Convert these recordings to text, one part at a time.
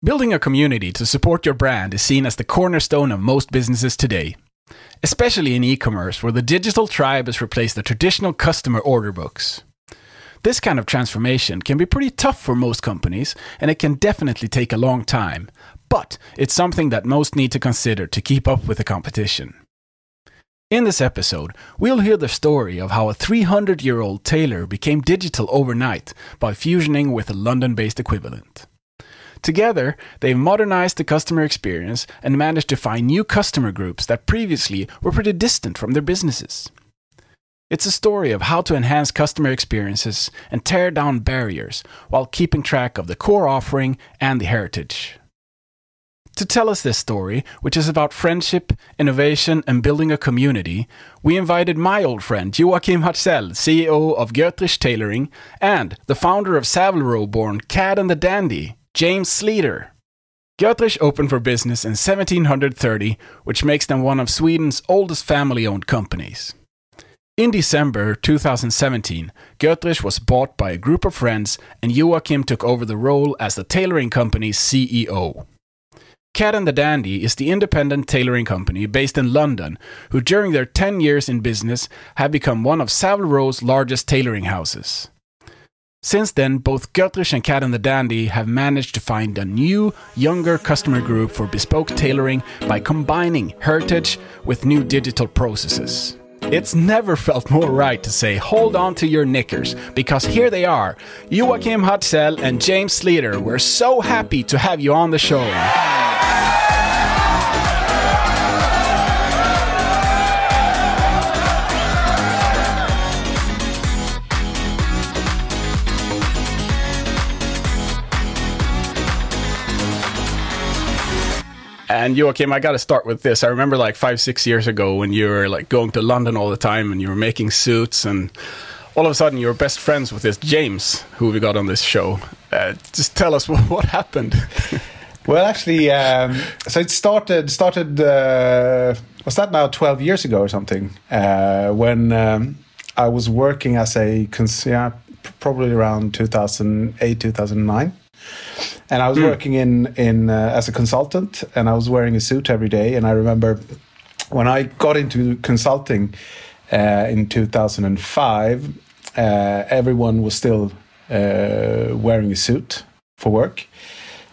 Building a community to support your brand is seen as the cornerstone of most businesses today, especially in e commerce, where the digital tribe has replaced the traditional customer order books. This kind of transformation can be pretty tough for most companies, and it can definitely take a long time, but it's something that most need to consider to keep up with the competition. In this episode, we'll hear the story of how a 300 year old tailor became digital overnight by fusioning with a London based equivalent. Together, they've modernized the customer experience and managed to find new customer groups that previously were pretty distant from their businesses. It's a story of how to enhance customer experiences and tear down barriers while keeping track of the core offering and the heritage. To tell us this story, which is about friendship, innovation, and building a community, we invited my old friend Joachim Hartzell, CEO of Götrich Tailoring, and the founder of Savile Row born Cad and the Dandy, James Sleater. Götrich opened for business in 1730, which makes them one of Sweden's oldest family owned companies. In December 2017, Götrich was bought by a group of friends, and Joachim took over the role as the tailoring company's CEO. Cad and the Dandy is the independent tailoring company based in London, who during their 10 years in business have become one of Savile Row's largest tailoring houses. Since then, both Götrich and Cad and the Dandy have managed to find a new, younger customer group for bespoke tailoring by combining heritage with new digital processes. It's never felt more right to say hold on to your knickers, because here they are, Joachim Hartzell and James Sleater. We're so happy to have you on the show. And Joachim, I got to start with this. I remember like five, six years ago when you were like going to London all the time and you were making suits, and all of a sudden you're best friends with this James who we got on this show. Uh, just tell us what, what happened. well, actually, um, so it started started uh, was that now twelve years ago or something uh, when um, I was working as a cons- yeah, probably around 2008 2009 and I was mm. working in in uh, as a consultant, and I was wearing a suit every day. And I remember when I got into consulting uh, in 2005, uh, everyone was still uh, wearing a suit for work.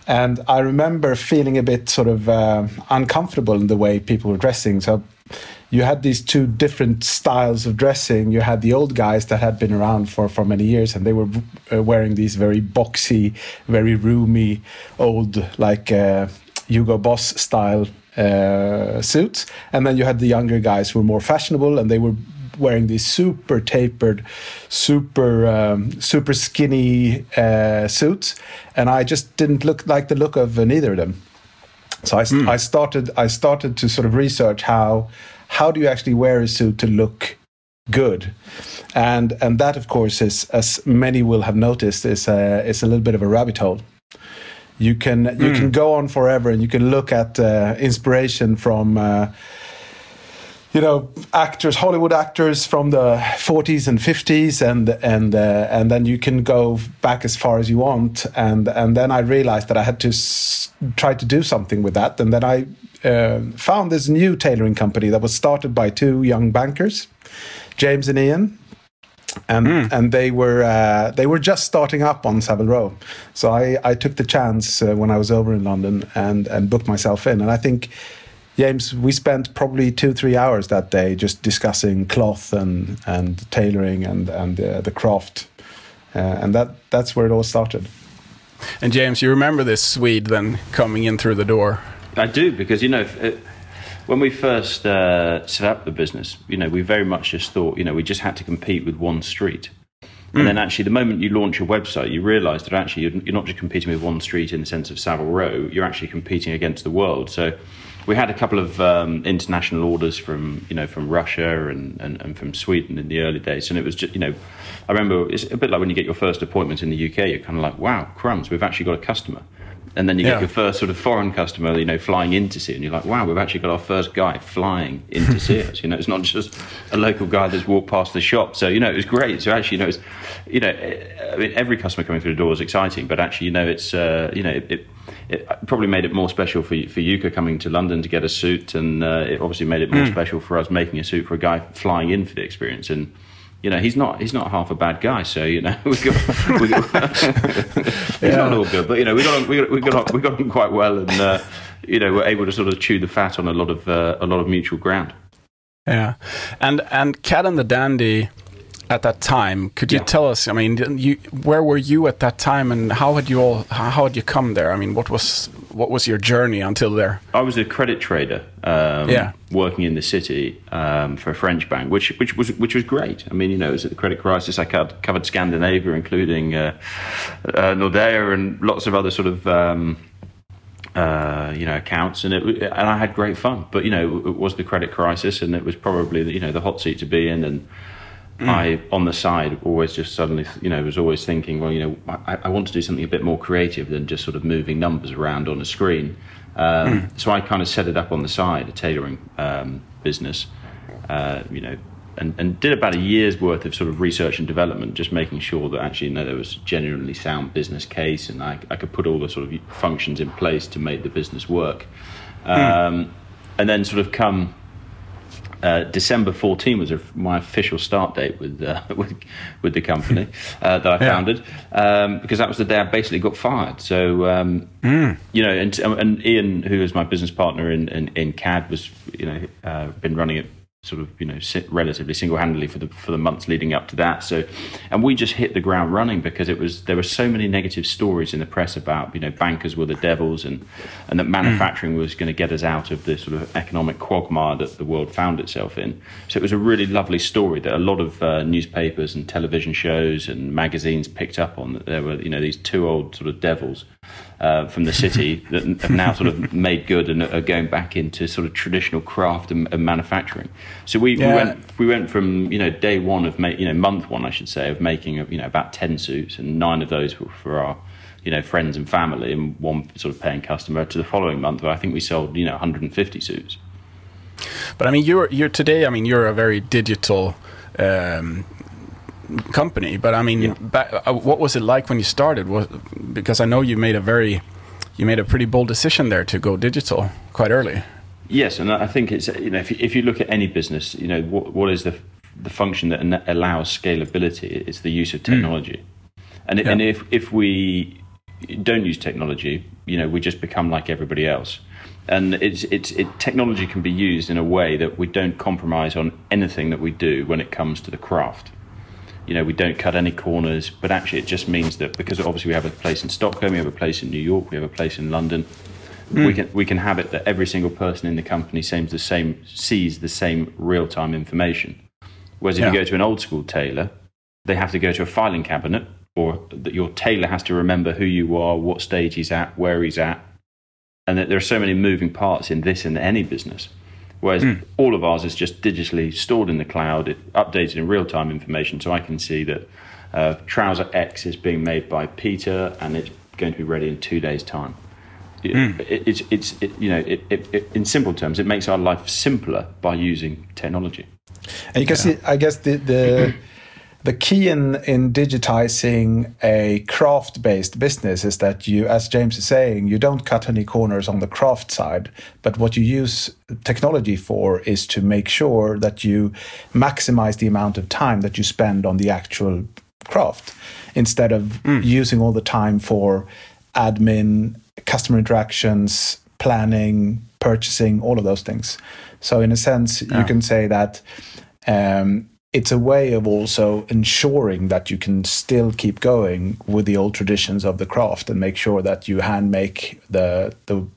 And I remember feeling a bit sort of uh, uncomfortable in the way people were dressing. So you had these two different styles of dressing. You had the old guys that had been around for, for many years, and they were uh, wearing these very boxy, very roomy, old, like uh, Hugo Boss style uh, suits. And then you had the younger guys who were more fashionable, and they were wearing these super tapered, super um, super skinny uh, suits. And I just didn't look like the look of neither of them. So I, mm. I started I started to sort of research how how do you actually wear a suit to look good and and that of course is as many will have noticed is a, is a little bit of a rabbit hole you can you mm. can go on forever and you can look at uh, inspiration from uh, you know actors hollywood actors from the 40s and 50s and and uh, and then you can go back as far as you want and and then i realized that i had to s- try to do something with that and then i uh, found this new tailoring company that was started by two young bankers, James and Ian. And mm. and they were uh, they were just starting up on Savile Row, so I, I took the chance uh, when I was over in London and and booked myself in. And I think James, we spent probably two, three hours that day just discussing cloth and, and tailoring and, and uh, the craft. Uh, and that, that's where it all started. And James, you remember this Swede then coming in through the door? I do because you know. It, when we first uh, set up the business, you know, we very much just thought, you know, we just had to compete with one street. And mm. then actually, the moment you launch your website, you realise that actually you're, you're, not just competing with one street in the sense of Savile Row, you're actually competing against the world. So we had a couple of um, international orders from, you know, from Russia and, and, and, from Sweden in the early days. And it was just, you know, I remember it's a bit like when you get your first appointment in the UK, you're kind of like, wow, crumbs, we've actually got a customer and then you yeah. get your first sort of foreign customer, you know, flying in to see it, and you're like, wow, we've actually got our first guy flying in to see us. You know, it's not just a local guy that's walked past the shop. So you know, it was great. So actually, you know, it's, you know, I mean, every customer coming through the door is exciting, but actually, you know, it's uh, you know, it, it, it probably made it more special for for Yuka coming to London to get a suit, and uh, it obviously made it more mm. special for us making a suit for a guy flying in for the experience. And you know, he's not he's not half a bad guy. So you know, we got, we got he's yeah. not all good, but you know, we got on, we got we got on, we got on quite well, and uh, you know, we're able to sort of chew the fat on a lot of uh, a lot of mutual ground. Yeah, and and Cad and the Dandy at that time. Could you yeah. tell us? I mean, you, where were you at that time, and how had you all? How had you come there? I mean, what was what was your journey until there? I was a credit trader. Um, yeah. Working in the city um, for a French bank, which which was which was great. I mean, you know, it was at the credit crisis. I covered Scandinavia, including uh, uh, Nordea and lots of other sort of. Um, uh, you know accounts and it and I had great fun but you know it was the credit crisis and it was probably the, you know the hot seat to be in and Mm. I, on the side, always just suddenly, you know, was always thinking, well, you know, I, I, want to do something a bit more creative than just sort of moving numbers around on a screen. Um, mm. So I kind of set it up on the side, a tailoring um, business, uh, you know, and, and did about a year's worth of sort of research and development, just making sure that actually, you know, there was genuinely sound business case and I, I could put all the sort of functions in place to make the business work. Mm. Um, and then sort of come uh, December 14 was my official start date with uh, with, with the company uh, that I founded um, because that was the day I basically got fired. So um, mm. you know, and, and Ian, who is my business partner in, in, in CAD, was you know uh, been running it sort of you know sit relatively single handedly for the for the months leading up to that. So, and we just hit the ground running because it was there were so many negative stories in the press about you know bankers were the devils and and that manufacturing was going to get us out of the sort of economic quagmire that the world found itself in. So it was a really lovely story that a lot of uh, newspapers and television shows and magazines picked up on that there were you know these two old sort of devils uh, from the city that have now sort of made good and are going back into sort of traditional craft and, and manufacturing. So we, yeah. we, went we went from you know day one of make, you know month one I should say of making you know about ten suits and nine of those were for our you know friends and family and one sort of paying customer to the following month where I think we sold you know 150 suits. But I mean, you're you're today. I mean, you're a very digital um, company. But I mean, yeah. back, uh, what was it like when you started? Was, because I know you made a very, you made a pretty bold decision there to go digital quite early. Yes, and I think it's you know if you, if you look at any business, you know what what is the the function that allows scalability? It's the use of hmm. technology, mm. and yeah. and if if we don't use technology, you know, we just become like everybody else. And it's, it's, it, technology can be used in a way that we don't compromise on anything that we do when it comes to the craft you know, we don't cut any corners, but actually it just means that because obviously we have a place in Stockholm, we have a place in New York, we have a place in London, mm. we can we can have it that every single person in the company seems the same sees the same real time information. Whereas if yeah. you go to an old school tailor, they have to go to a filing cabinet, or that your tailor has to remember who you are, what stage he's at, where he's at, and that there are so many moving parts in this and any business. Whereas mm. all of ours is just digitally stored in the cloud, it, updated in real time information. So I can see that uh, trouser X is being made by Peter and it's going to be ready in two days' time. Mm. It, it's, it's, it, you know, it, in simple terms, it makes our life simpler by using technology. And you can yeah. see, I guess, the, the the key in in digitizing a craft based business is that you as james is saying you don't cut any corners on the craft side but what you use technology for is to make sure that you maximize the amount of time that you spend on the actual craft instead of mm. using all the time for admin customer interactions planning purchasing all of those things so in a sense yeah. you can say that um, it's a way of also ensuring that you can still keep going with the old traditions of the craft and make sure that you hand make the the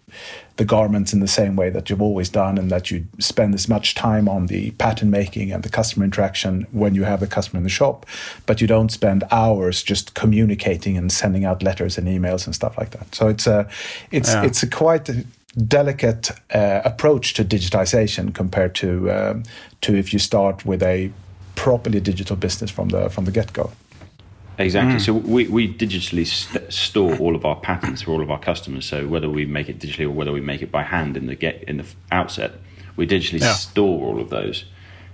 the garments in the same way that you've always done and that you spend as much time on the pattern making and the customer interaction when you have the customer in the shop but you don't spend hours just communicating and sending out letters and emails and stuff like that so it's a it's yeah. it's a quite a delicate uh, approach to digitization compared to um, to if you start with a properly digital business from the from the get go. Exactly. Mm. So we, we digitally st- store all of our patterns for all of our customers. So whether we make it digitally or whether we make it by hand in the get in the outset, we digitally yeah. store all of those.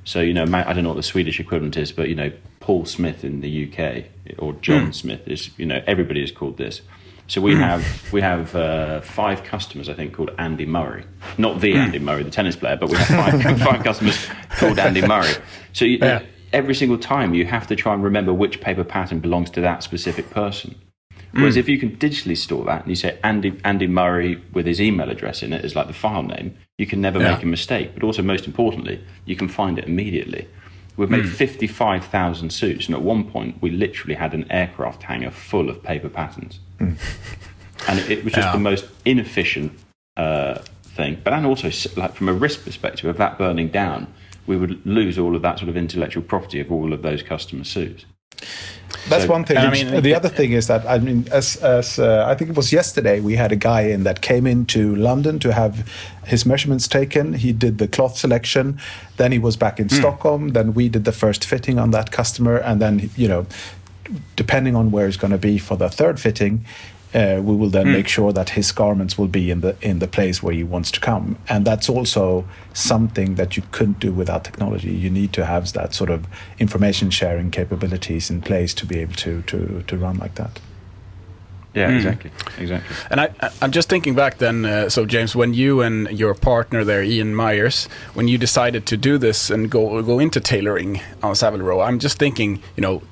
So you know, I don't know what the Swedish equivalent is, but you know, Paul Smith in the UK or John mm. Smith is you know everybody is called this. So we have we have uh, five customers, I think, called Andy Murray. Not the Andy Murray, the tennis player, but we have five, five customers called Andy Murray. So you, Yeah. Every single time you have to try and remember which paper pattern belongs to that specific person. Whereas hmm. if you can digitally store that and you say Andy Andy Murray with his email address in it as like the file name, you can never Yeah. make a mistake. But also, most importantly, you can find it immediately. We've made hmm. 55,000 suits, and at one point, we literally had an aircraft hangar full of paper patterns. Hmm. And it, it was just Yeah. the most inefficient uh, thing. But and also, like from a risk perspective, of that burning down, we would lose all of that sort of intellectual property of all of those customer suits. That's So- one thing. I mean- the other thing is that I mean, as as uh, I think it was yesterday, we had a guy in that came into London to have his measurements taken. He did the cloth selection, then he was back in Stockholm. Then we did the first fitting on that customer, and then you know, depending on where he's going to be for the third fitting. Uh, we will then make sure that his garments will be in the in the place where he wants to come, and that's also something that you couldn't do without technology. You need to have that sort of information sharing capabilities in place to be able to to to run like that. Yeah, exactly, exactly. And I, I- I'm just thinking back then. Uh, so James, when you and your partner there, Ian Meiers, when you decided to do this and go go into tailoring on Savile Row, I'm just thinking, you know,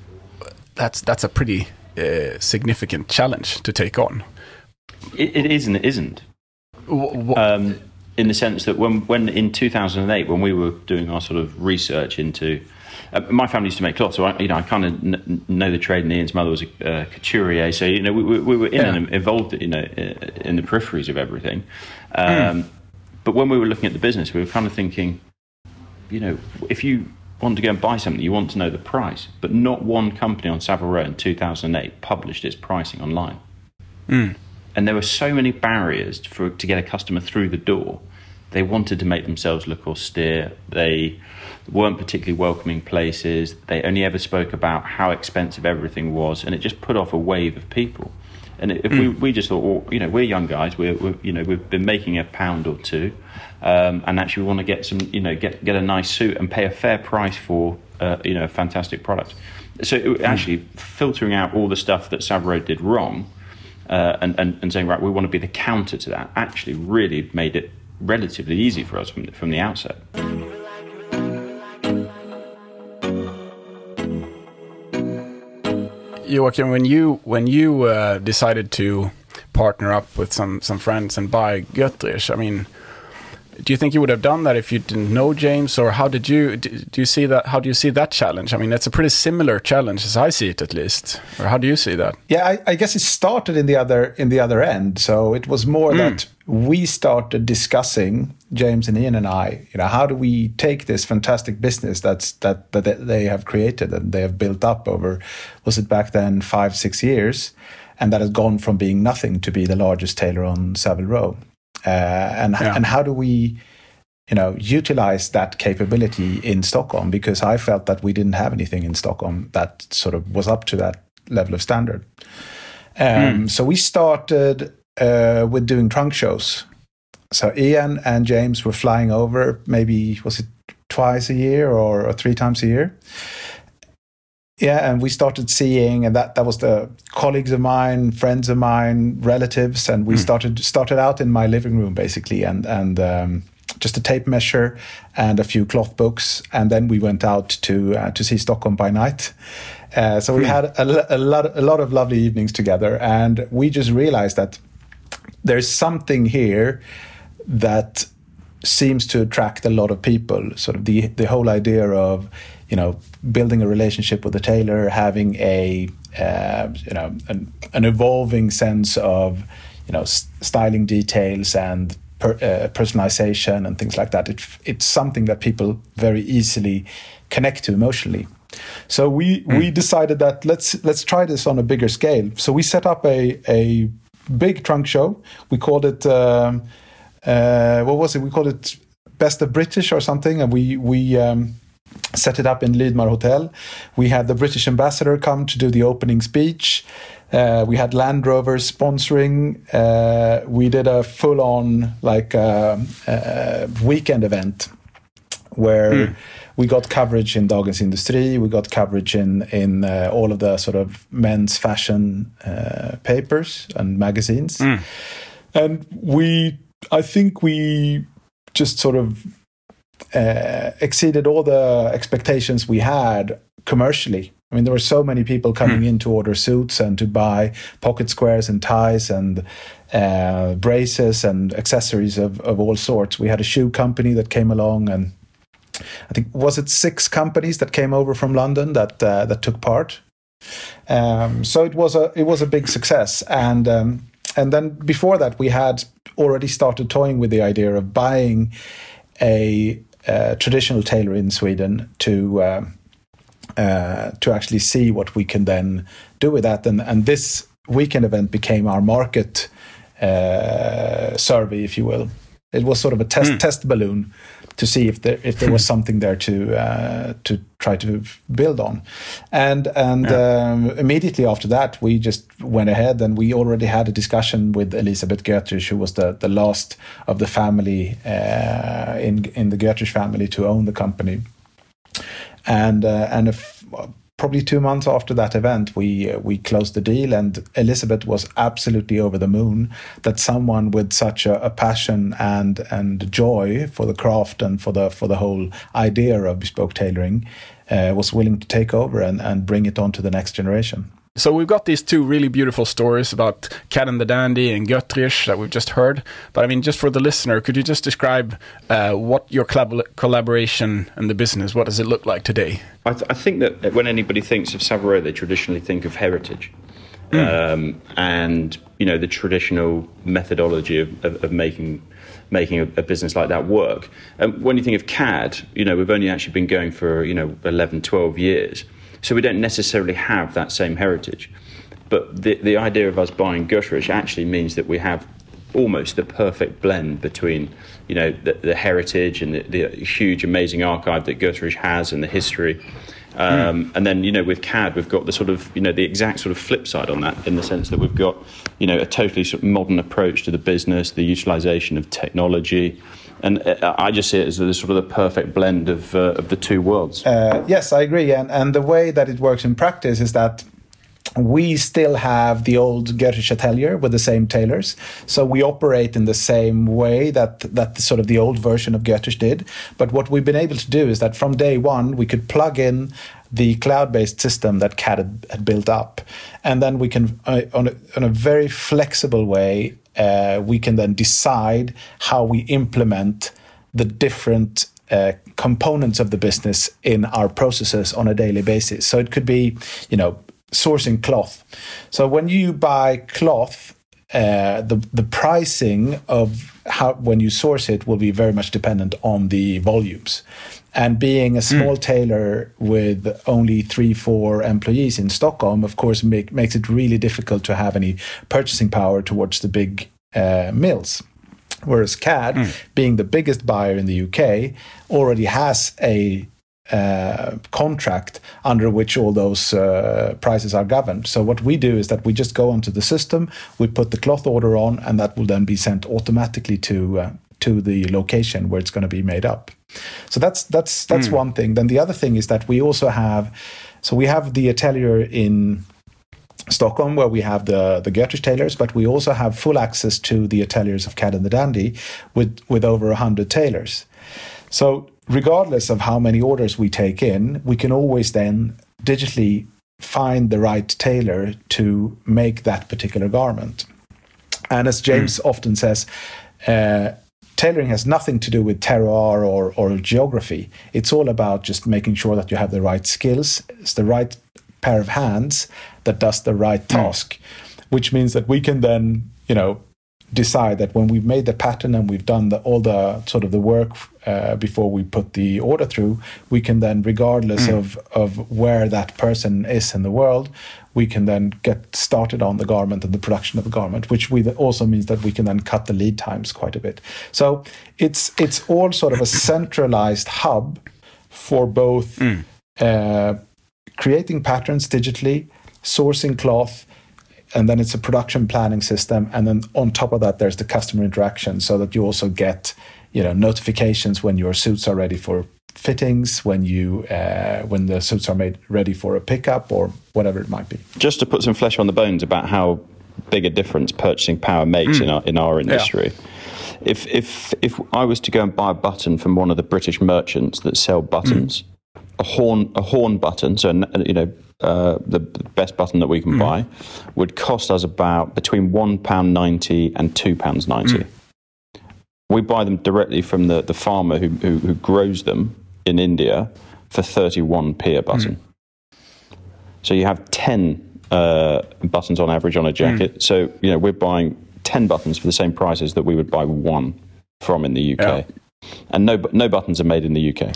that's that's a pretty uh, significant challenge to take on. It, it is and it isn't. Um, in the sense that when, when in 2008, when we were doing our sort of research into, uh, my family used to make cloth, so I, you know, I kind of kn- know the trade. And Ian's mother was a uh, couturier, so you know, we, we, we were in Yeah. and involved, you know, in the peripheries of everything. Um, But when we were looking at the business, we were kind of thinking, you know, if you want to go and buy something, you want to know the price. But not one company on Savile Row in 2008 published its pricing online hmm. and there were so many barriers for to get a customer through the door. They wanted to make themselves look austere. They weren't particularly welcoming places. They only ever spoke about how expensive everything was, and it just put off a wave of people. And if we, hmm. we just thought, well, you know, we're young guys. We're, we're you know we've been making a pound or two, um, and actually we want to get some you know get get a nice suit and pay a fair price for uh, you know a fantastic product. So it, actually filtering out all the stuff that Savile Row did wrong uh, and, and, and saying, right, we want to be the counter to that, actually really made it relatively easy for us from from the outset. Joachim, when you when you uh, decided to partner up with some some friends and buy Götrich, I mean, do you think you would have done that if you didn't know James, or how did you do, you see that? How do you see that challenge? I mean, it's a pretty similar challenge as I see it, at least. Or how do you see that? Yeah, I, I guess it started in the other in the other end. So it was more hmm. that we started discussing James and Ian and I. You know, how do we take this fantastic business that's that that they have created and they have built up over was it back then five six years, and that has gone from being nothing to be the largest tailor on Savile Row, and Yeah. and how do we you know, utilize that capability in Stockholm because I felt that we didn't have anything in Stockholm that sort of was up to that level of standard. Um, So we started uh, with doing trunk shows. So Ian and James were flying over, maybe was it twice a year or, or three times a year? Yeah, and we started seeing, and that that was the colleagues of mine, friends of mine, relatives, and we started started out in my living room basically, and and um, just a tape measure and a few cloth books, and then we went out to uh, to see Stockholm by night. Uh, so we had a, a lot a lot of lovely evenings together, and we just realized that there's something here that seems to attract a lot of people. Sort of the the whole idea of you know building a relationship with the tailor, having a uh, you know an, an evolving sense of you know styling details and per, uh, personalization and things like that. It, it's something that people very easily connect to emotionally. So we we decided that let's let's try this on a bigger scale. So we set up a a big trunk show. We called it um, uh, what was it? We called it Best of British or something, and we we um, set it up in Lydmar Hotel. We had the British ambassador come to do the opening speech. Uh, we had Land Rover sponsoring. Uh, we did a full-on like uh, uh, weekend event where we got coverage in Dagens Industri. We got coverage in in uh, all of the sort of men's fashion uh, papers and magazines, Mm. and we. I think we just sort of uh, exceeded all the expectations we had commercially. I mean, there were so many people coming in to order suits and to buy pocket squares and ties and uh, braces and accessories of, of all sorts. We had a shoe company that came along, and I think was it six companies that came over from London that uh, that took part. Um, so it was a it was a big success, and um, and then before that we had already started toying with the idea of buying a uh, traditional tailor in Sweden to uh, uh, to actually see what we can then do with that. And, and this weekend event became our market uh, survey, if you will. It was sort of a test test balloon to see if there if there was something there to uh, to try to build on, and and um, immediately after that we just went ahead and we already had a discussion with Elisabeth Götrich, who was the the last of the family uh, in in the Götrich family to own the company, and uh, and if, probably two months after that event, we uh, we closed the deal, and Elizabeth was absolutely over the moon that someone with such a, a passion and and joy for the craft and for the for the whole idea of bespoke tailoring uh, was willing to take over and, and bring it on to the next generation. So we've got these two really beautiful stories about Cad and the Dandy and Götrich that we've just heard. But I mean, just for the listener, could you just describe uh, what your collab- collaboration and the business, what does it look like today? I, th- I think that when anybody thinks of Savoy, they traditionally think of heritage. Um, and you know the traditional methodology of, of, of making making a, a business like that work. And when you think of CAD, you know we've only actually been going for you know 11, 12 years, so we don't necessarily have that same heritage. But the the idea of us buying Götrich actually means that we have almost the perfect blend between you know the, the heritage and the, the huge amazing archive that Götrich has and the history um, and then you know with CAD we've got the sort of you know the exact sort of flip side on that in the sense that we've got you know a totally sort of modern approach to the business the utilization of technology and uh, I just see it as the sort of the perfect blend of, uh, of the two worlds. Uh, yes, I agree. And, and the way that it works in practice is that we still have the old Götrich Atelier with the same tailors. So we operate in the same way that, that sort of the old version of Götrich did. But what we've been able to do is that from day one, we could plug in the cloud-based system that CAD had, had built up. And then we can, uh, on, a, on a very flexible way, uh, we can then decide how we implement the different uh, components of the business in our processes on a daily basis. So it could be, you know, sourcing cloth. So when you buy cloth, uh, the the pricing of how when you source it will be very much dependent on the volumes. And being a small tailor with only three, four employees in Stockholm, of course, make, makes it really difficult to have any purchasing power towards the big uh, mills. Whereas CAD, being the biggest buyer in the UK, already has a uh, contract under which all those uh, prices are governed. So what we do is that we just go onto the system, we put the cloth order on, and that will then be sent automatically to uh, to the location where it's going to be made up. So that's that's that's one thing. Then the other thing is that we also have, so we have the atelier in Stockholm, where we have the the Götrich tailors, but we also have full access to the ateliers of Cad and the Dandy, with with over hundred tailors. So regardless of how many orders we take in, we can always then digitally find the right tailor to make that particular garment. And as James often says, uh, tailoring has nothing to do with terroir or, or geography. It's all about just making sure that you have the right skills, it's the right pair of hands that does the right task, which means that we can then, you know, decide that when we've made the pattern and we've done the, all the sort of the work uh, before we put the order through, we can then, regardless of, of where that person is in the world, we can then get started on the garment and the production of the garment, which we also means that we can then cut the lead times quite a bit. So it's it's all sort of a centralized hub for both uh, creating patterns digitally, sourcing cloth, and then it's a production planning system and then on top of that there's the customer interaction so that you also get you know notifications when your suits are ready for fittings, when you uh, when the suits are made ready for a pickup or whatever it might be. Just to put some flesh on the bones about how big a difference purchasing power makes mm. in our in our industry. Yeah. If if if I was to go and buy a button from one of the British merchants that sell buttons, mm. a horn a horn button, so you know uh, the best button that we can mm. buy, would cost us about between one pound ninety and two pounds ninety. Mm. We buy them directly from the, the farmer who, who, who grows them in India for 31p a button. Mm. So you have 10 uh, buttons on average on a jacket. Mm. So, you know, we're buying 10 buttons for the same prices that we would buy one from in the UK. Yeah. And no, no buttons are made in the UK.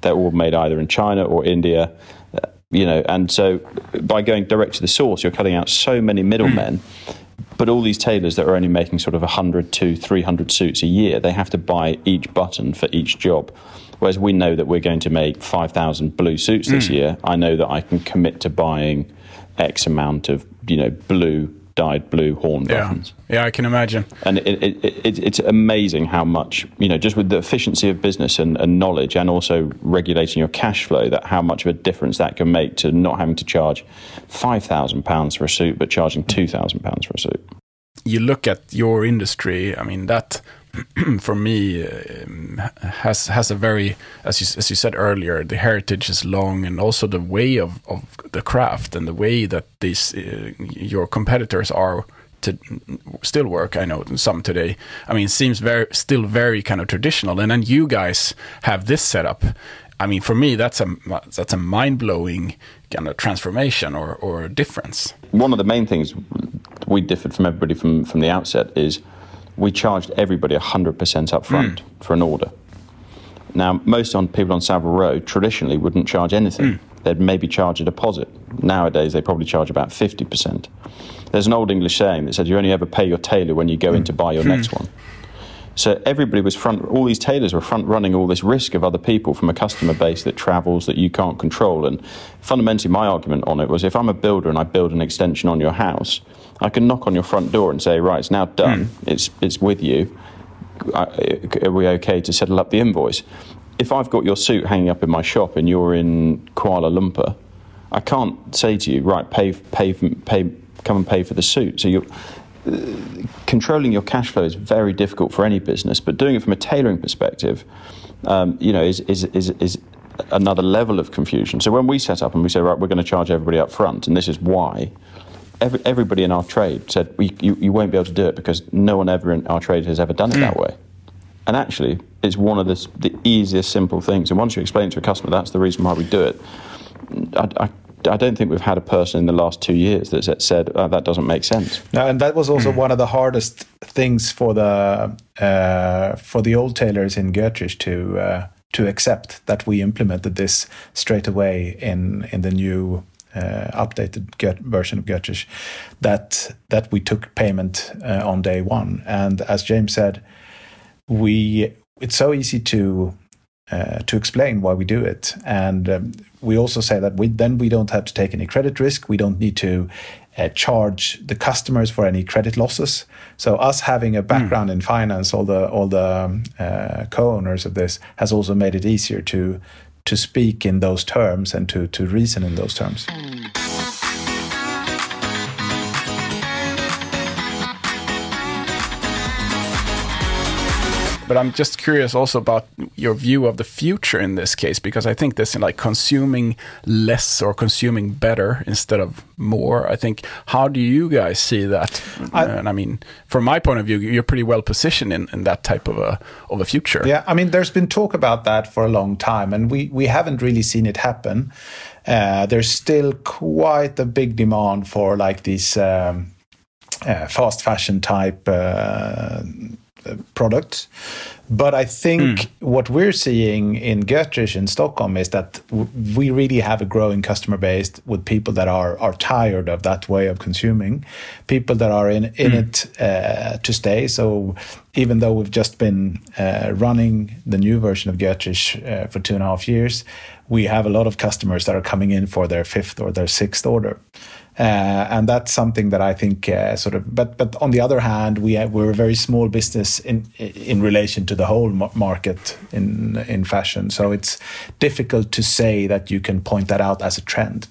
They're all made either in China or India. Uh, you know, and so by going direct to the source, you're cutting out so many middlemen. Mm. But all these tailors that are only making sort of 100 to 300 suits a year, they have to buy each button for each job. Whereas we know that we're going to make 5,000 blue suits this mm. year. I know that I can commit to buying X amount of, you know, blue dyed blue horn buttons. Yeah, yeah I can imagine. And it, it, it, it's amazing how much, you know, just with the efficiency of business and, and, knowledge and also regulating your cash flow, that how much of a difference that can make to not having to charge £5,000 for a suit, but charging £2,000 for a suit. You look at your industry, I mean, that for me um, has has a very as you as you said earlier the heritage is long and also the way of, of the craft and the way that these uh, your competitors are to still work I know some today. I mean seems very still very kind of traditional. And then you guys have this setup. I mean for me that's a that's a mind-blowing kind of transformation or or difference. One of the main things we differed from everybody from from the outset is we charged everybody 100% up front mm. for an order. Now, most on people on Savile Row traditionally wouldn't charge anything. Mm. They'd maybe charge a deposit. Nowadays, they probably charge about 50%. There's an old English saying that says you only ever pay your tailor when you go mm. in to buy your next one. So everybody was front, all these tailors were front running all this risk of other people from a customer base that travels that you can't control. And fundamentally, my argument on it was if I'm a builder and I build an extension on your house, I can knock on your front door and say, right, it's now done. Mm. It's, it's with you. Are we okay to settle up the invoice? If I've got your suit hanging up in my shop and you're in Kuala Lumpur, I can't say to you, right, pay, pay, pay, come and pay for the suit. So you're uh, controlling your cash flow is very difficult for any business, but doing it from a tailoring perspective, um, you know, is, is, is, is another level of confusion. So when we set up and we say, right, we're going to charge everybody up front, and this is why, every, everybody in our trade said, well, you, you won't be able to do it because no one ever in our trade has ever done it mm. that way. And actually, it's one of the, the easiest, simple things. And once you explain it to a customer, that's the reason why we do it. I, I, I don't think we've had a person in the last two years that said oh, that doesn't make sense. No, and that was also mm. one of the hardest things for the uh, for the old tailors in Götrich to uh, to accept that we implemented this straight away in in the new updated get version of Götrich, that that we took payment uh, on day one. And as James said, we it's so easy to uh, to explain why we do it, and um, we also say that we then we don't have to take any credit risk. We don't need to uh, charge the customers for any credit losses. So us having a background mm. in finance, all the all the um, uh, co-owners of this has also made it easier to to speak in those terms and to, to reason in those terms. But I'm just curious also about your view of the future in this case, because I think this like consuming less or consuming better instead of more. I think how do you guys see that? I, and I mean, from my point of view, you're pretty well positioned in, in that type of a of a future. Yeah, I mean, there's been talk about that for a long time, and we we haven't really seen it happen. Uh, there's still quite a big demand for like these um, uh, fast fashion type. Uh, product. But I think mm. what we're seeing in Götrich in Stockholm is that we really have a growing customer base with people that are are tired of that way of consuming, people that are in in mm. it uh, to stay. So even though we've just been uh, running the new version of Götrich uh, for two and a half years, we have a lot of customers that are coming in for their fifth or their sixth order. Uh, and that's something that I think uh, sort of. But but on the other hand, we have, we're a very small business in in relation to the whole market in in fashion. So it's difficult to say that you can point that out as a trend.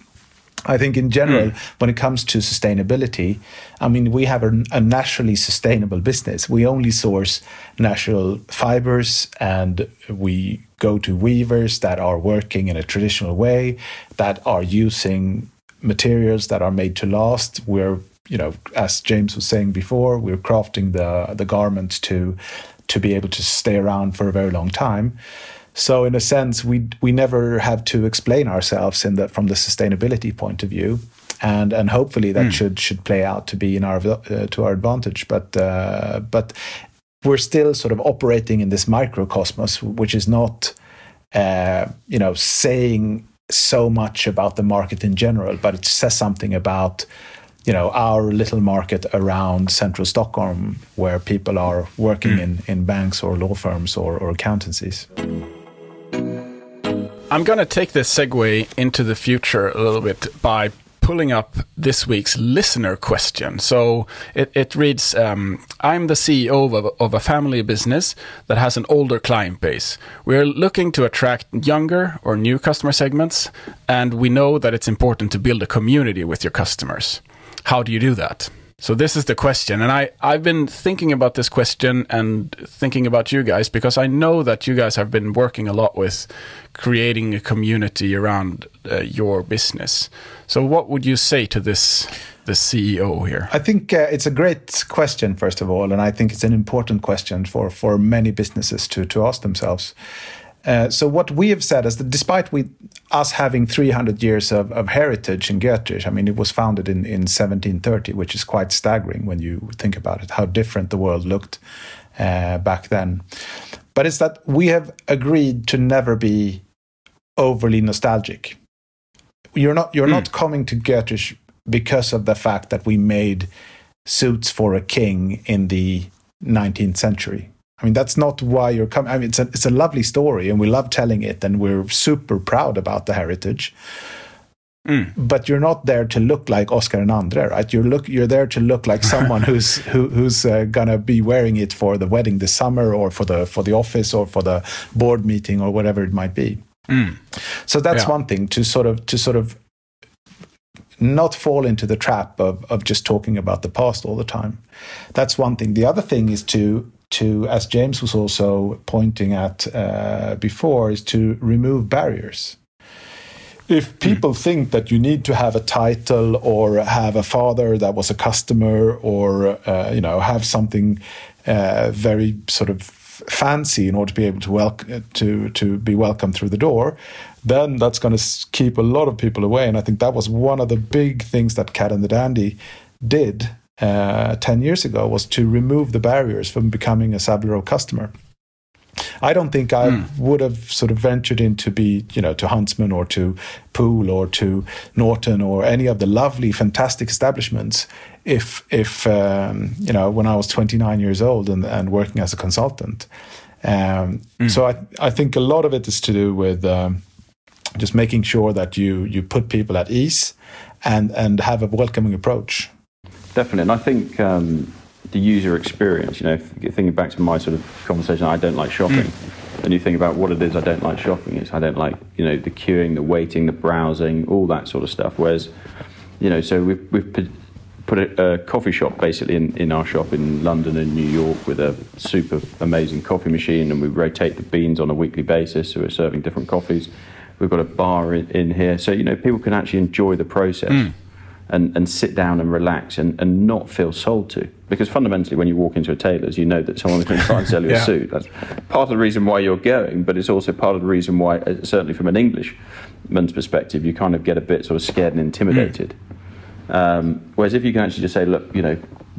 I think in general, mm. when it comes to sustainability, I mean, we have a, a, naturally sustainable business. We only source natural fibers and we go to weavers that are working in a traditional way, that are using materials that are made to last. We're, you know, as James was saying before, we're crafting the the garments to to be able to stay around for a very long time. So in a sense, we we never have to explain ourselves in the from the sustainability point of view, and and hopefully that mm. should should play out to be in our uh, to our advantage. But uh, but we're still sort of operating in this microcosmos, which is not uh, you know saying so much about the market in general, but it says something about you know our little market around central Stockholm, where people are working mm. in in banks or law firms or, or accountancies. I'm going to take this segue into the future a little bit by pulling up this week's listener question. So it, it reads um, I'm the CEO of, of a family business that has an older client base. We're looking to attract younger or new customer segments, and we know that it's important to build a community with your customers. How do you do that? So this is the question, and I I've been thinking about this question and thinking about you guys because I know that you guys have been working a lot with creating a community around uh, your business. So what would you say to this the CEO here? I think uh, it's a great question first of all, and I think it's an important question for for many businesses to to ask themselves. Uh, so what we have said is that despite we us having 300 years of, of heritage in Götrich, I mean, it was founded in, in 1730, which is quite staggering when you think about it, how different the world looked uh, back then. But it's that we have agreed to never be overly nostalgic. You're not you're mm. not coming to Götrich because of the fact that we made suits for a king in the 19th century I mean, that's not why you're coming. I mean, it's a, it's a lovely story and we love telling it and we're super proud about the heritage. Mm. But you're not there to look like Oscar and Andre, right? You're look you're there to look like someone who's who, who's uh, gonna be wearing it for the wedding this summer, or for the for the office, or for the board meeting, or whatever it might be. Mm. So that's yeah. one thing to sort of to sort of not fall into the trap of of just talking about the past all the time. That's one thing. The other thing is to to, as James was also pointing at uh, before, is to remove barriers. If hmm. people mm. think that you need to have a title or have a father that was a customer or uh, you know have something uh, very sort of fancy in order to be able to welcome to to be welcome through the door, then that's going to keep a lot of people away. And I think that was one of the big things that Cad and the Dandy did uh, 10 years ago was to remove the barriers from becoming a Savile Row customer. I don't think I mm. would have sort of ventured into be, you know, to Huntsman or to Poole or to Norton or any of the lovely, fantastic establishments if, if um, you know, when I was 29 years old and, and working as a consultant. Um, mm. So I, I think a lot of it is to do with um, just making sure that you, you put people at ease and, and have a welcoming approach. Definitely, and I think um, the user experience. You know, thinking back to my sort of conversation, I don't like shopping. Mm. And you think about what it is I don't like shopping is I don't like you know the queuing, the waiting, the browsing, all that sort of stuff. Whereas, you know, so we've, we've put a, a, coffee shop basically in, in our shop in London and New York with a super amazing coffee machine, and we rotate the beans on a weekly basis, so we're serving different coffees. We've got a bar in, in here, so you know people can actually enjoy the process. Mm and, and sit down and relax and, and not feel sold to. Because fundamentally, when you walk into a tailor's, you know that someone's going to try and sell you yeah. a suit. That's part of the reason why you're going, but it's also part of the reason why, uh, certainly from an Englishman's perspective, you kind of get a bit sort of scared and intimidated. Mm. Um, whereas if you can actually just say, look, you know,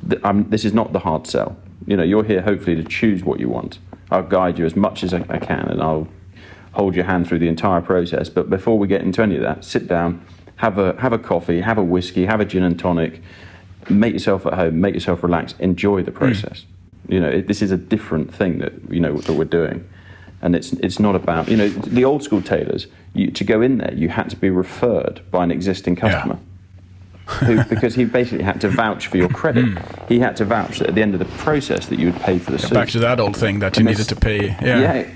th- this is not the hard sell. You know, you're here hopefully to choose what you want. I'll guide you as much as I, I can, and I'll hold your hand through the entire process. But before we get into any of that, sit down have a have a coffee, have a whiskey, have a gin and tonic, make yourself at home, make yourself relax, enjoy the hmm. process. Mm. You know, it, this is a different thing that you know that we're doing, and it's it's not about you know the old school tailors. You, to go in there, you had to be referred by an existing customer. who, because he basically had to vouch for your credit. he had to vouch that at the end of the process that you would pay for the suit. Back to that old thing that you And needed to pay. Yeah. Yeah.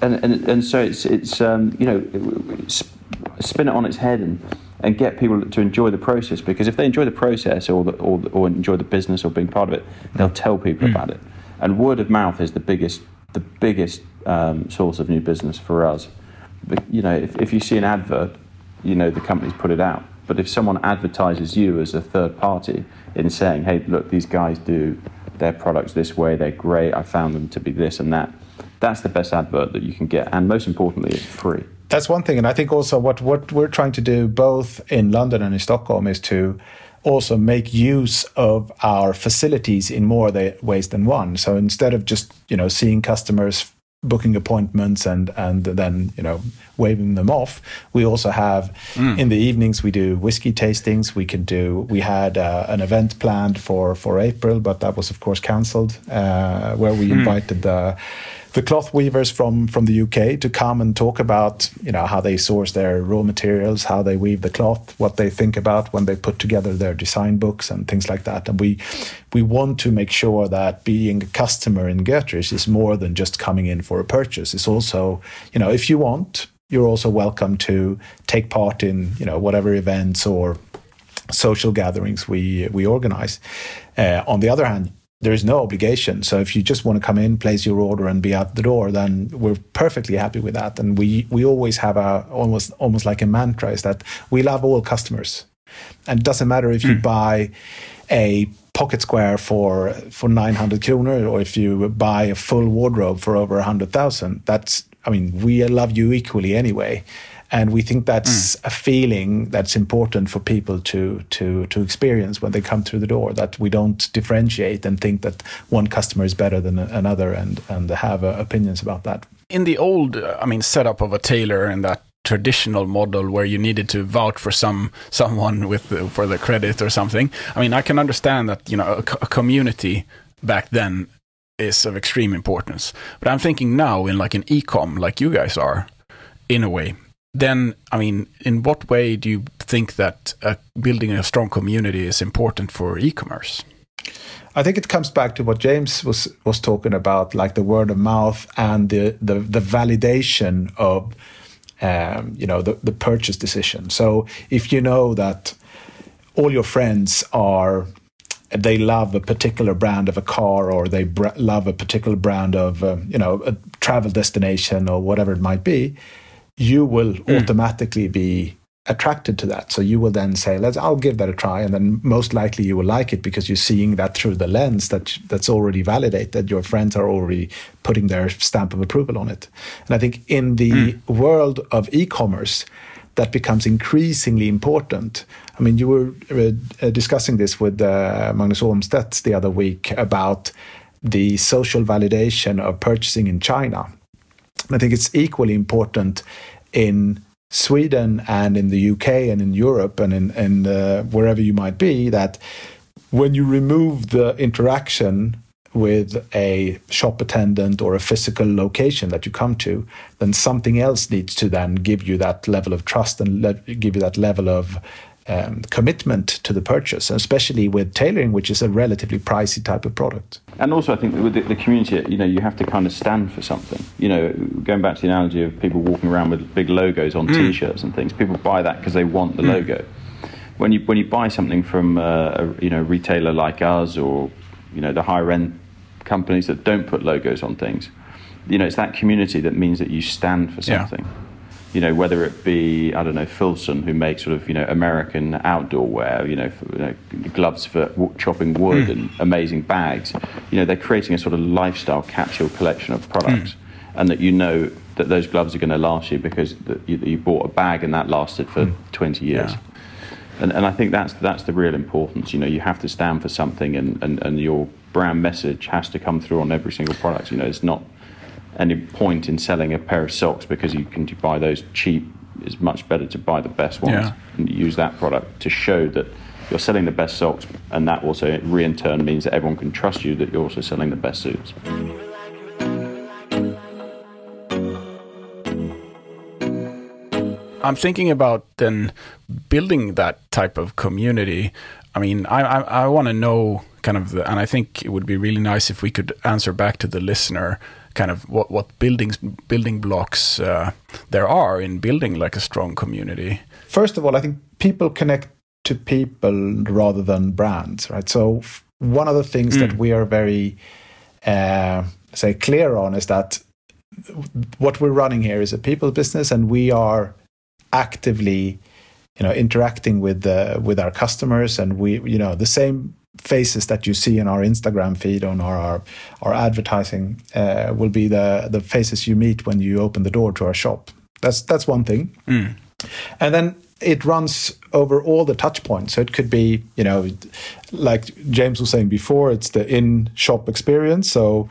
And, and, and so it's, it's um, you know, sp- spin it on its head and, and get people to enjoy the process because if they enjoy the process or, the, or, or enjoy the business or being part of it, they'll tell people about it. And word of mouth is the biggest, the biggest um, source of new business for us. But, you know, if, if you see an advert, you know the company's put it out. But if someone advertises you as a third party in saying, hey, look, these guys do their products this way, they're great, I found them to be this and that, that's the best advert that you can get. And most importantly, it's free. That's one thing, and I think also what what we're trying to do both in London and in Stockholm is to also make use of our facilities in more ways than one. So instead of just you know seeing customers booking appointments and and then you know waving them off we also have in the evenings we do whiskey tastings. We can do we had uh, an event planned for for april but that was of course cancelled uh, where we invited the the cloth weavers from from the UK to come and talk about you know how they source their raw materials, how they weave the cloth, what they think about when they put together their design books and things like that. And we we want to make sure that being a customer in Götrich is more than just coming in for a purchase. It's also you know if you want, you're also welcome to take part in you know whatever events or social gatherings we we organize. Uh, on the other hand, there is no obligation. So if you just want to come in, place your order, and be out the door, then we're perfectly happy with that. And we we always have a almost almost like a mantra is that we love all customers, and it doesn't matter if you hmm. buy a pocket square for for 900 kroner or if you buy a full wardrobe for over 100,000 that's i mean we love you equally anyway and we think that's a feeling that's important for people to to to experience when they come through the door that we don't differentiate and think that one customer is better than another and and have uh, opinions about that in the old, uh, I mean, setup of a tailor and that traditional model where you needed to vouch for some someone with the, for the credit or something. I mean, I can understand that you know a, a community back then is of extreme importance. But I'm thinking now in like an e-com, like you guys are, in a way. Then, I mean, in what way do you think that uh, building a strong community is important for e-commerce? I think it comes back to what James was was talking about, like the word of mouth and the the, the validation of um, you know the, the purchase decision. So if you know that all your friends are they love a particular brand of a car or they br- love a particular brand of um, you know a travel destination or whatever it might be you will automatically be attracted to that. So you will then say let's i'll give that a try. And then most likely you will like it because you're seeing that through the lens that that's already validated that your friends are already putting their stamp of approval on it. And i think in the world of e-commerce that becomes increasingly important. I mean, you were uh, uh, discussing this with uh, Magnus Olmstedt the other week about the social validation of purchasing in China. I think it's equally important in Sweden and in the UK and in Europe and in, in uh, wherever you might be that when you remove the interaction with a shop attendant or a physical location that you come to, then something else needs to then give you that level of trust and le- give you that level of um, commitment to the purchase, especially with tailoring, which is a relatively pricey type of product. And also, I think with the, the community, you know, you have to kind of stand for something. You know, going back to the analogy of people walking around with big logos on T-shirts and things, people buy that because they want the logo. When you when you buy something from uh, a you know retailer like us or you know the higher end companies that don't put logos on things, you know, it's that community that means that you stand for Yeah. You know, whether it be I don't know Filson who makes sort of you know American outdoor wear, you know, for, you know gloves for chopping wood hmm. and amazing bags. You know, they're creating a sort of lifestyle capsule collection of products, hmm. and that you know that those gloves are going to last you because that you, you bought a bag and that lasted for hmm. 20 years. Yeah. And, and I think that's that's the real importance. You know, you have to stand for something, and, and, and your brand message has to come through on every single product. You know, it's not any point in selling a pair of socks because you can buy those cheap. It's much better to buy the best ones Yeah. and use that product to show that you're selling the best socks, and that also, re in turn, means that everyone can trust you that you're also selling the best suits. I'm thinking about then building that type of community. I mean, I I, I want to know kind of, the, and I think it would be really nice if we could answer back to the listener kind of what what buildings building blocks uh, there are in building like a strong community. First of all, I think people connect to people rather than brands, right? So one of the things mm. that we are very uh, say clear on is that what we're running here is a people business, and we are actively, you know, interacting with the with our customers, and we, you know, the same faces that you see in our Instagram feed on our our, our advertising uh, will be the the faces you meet when you open the door to our shop. That's that's one thing. Mm. And then it runs over all the touch points. So it could be, you know, like James was saying before, it's the in shop experience. So,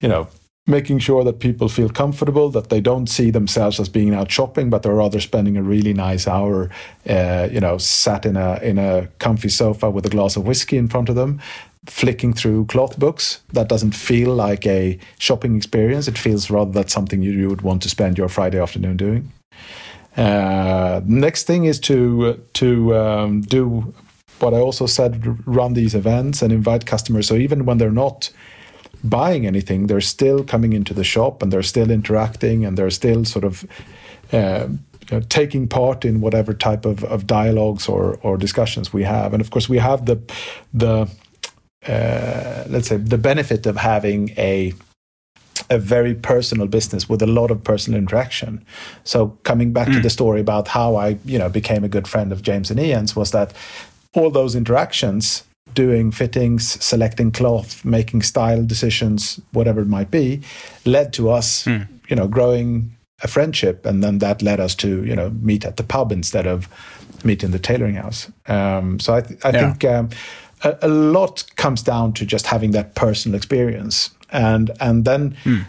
you know, making sure that people feel comfortable, that they don't see themselves as being out shopping, but they're rather spending a really nice hour, uh, you know, sat in a in a comfy sofa with a glass of whiskey in front of them, flicking through cloth books. That doesn't feel like a shopping experience. It feels rather that's something you, you would want to spend your Friday afternoon doing. Uh, next thing is to to um, do what I also said: run these events and invite customers. So even when they're not buying anything, they're still coming into the shop and they're still interacting and they're still sort of uh, you know, taking part in whatever type of, of dialogues or, or discussions we have. And of course, we have the the uh, let's say the benefit of having a a very personal business with a lot of personal interaction. So coming back mm. to the story about how I, you know, became a good friend of James and Ian's was that all those interactions doing fittings, selecting cloth, making style decisions, whatever it might be, led to us, mm. you know, growing a friendship, and then that led us to you know meet at the pub instead of meet in the tailoring house. Um, so I, th- I yeah. think um, a, a, lot comes down to just having that personal experience, and and then mm.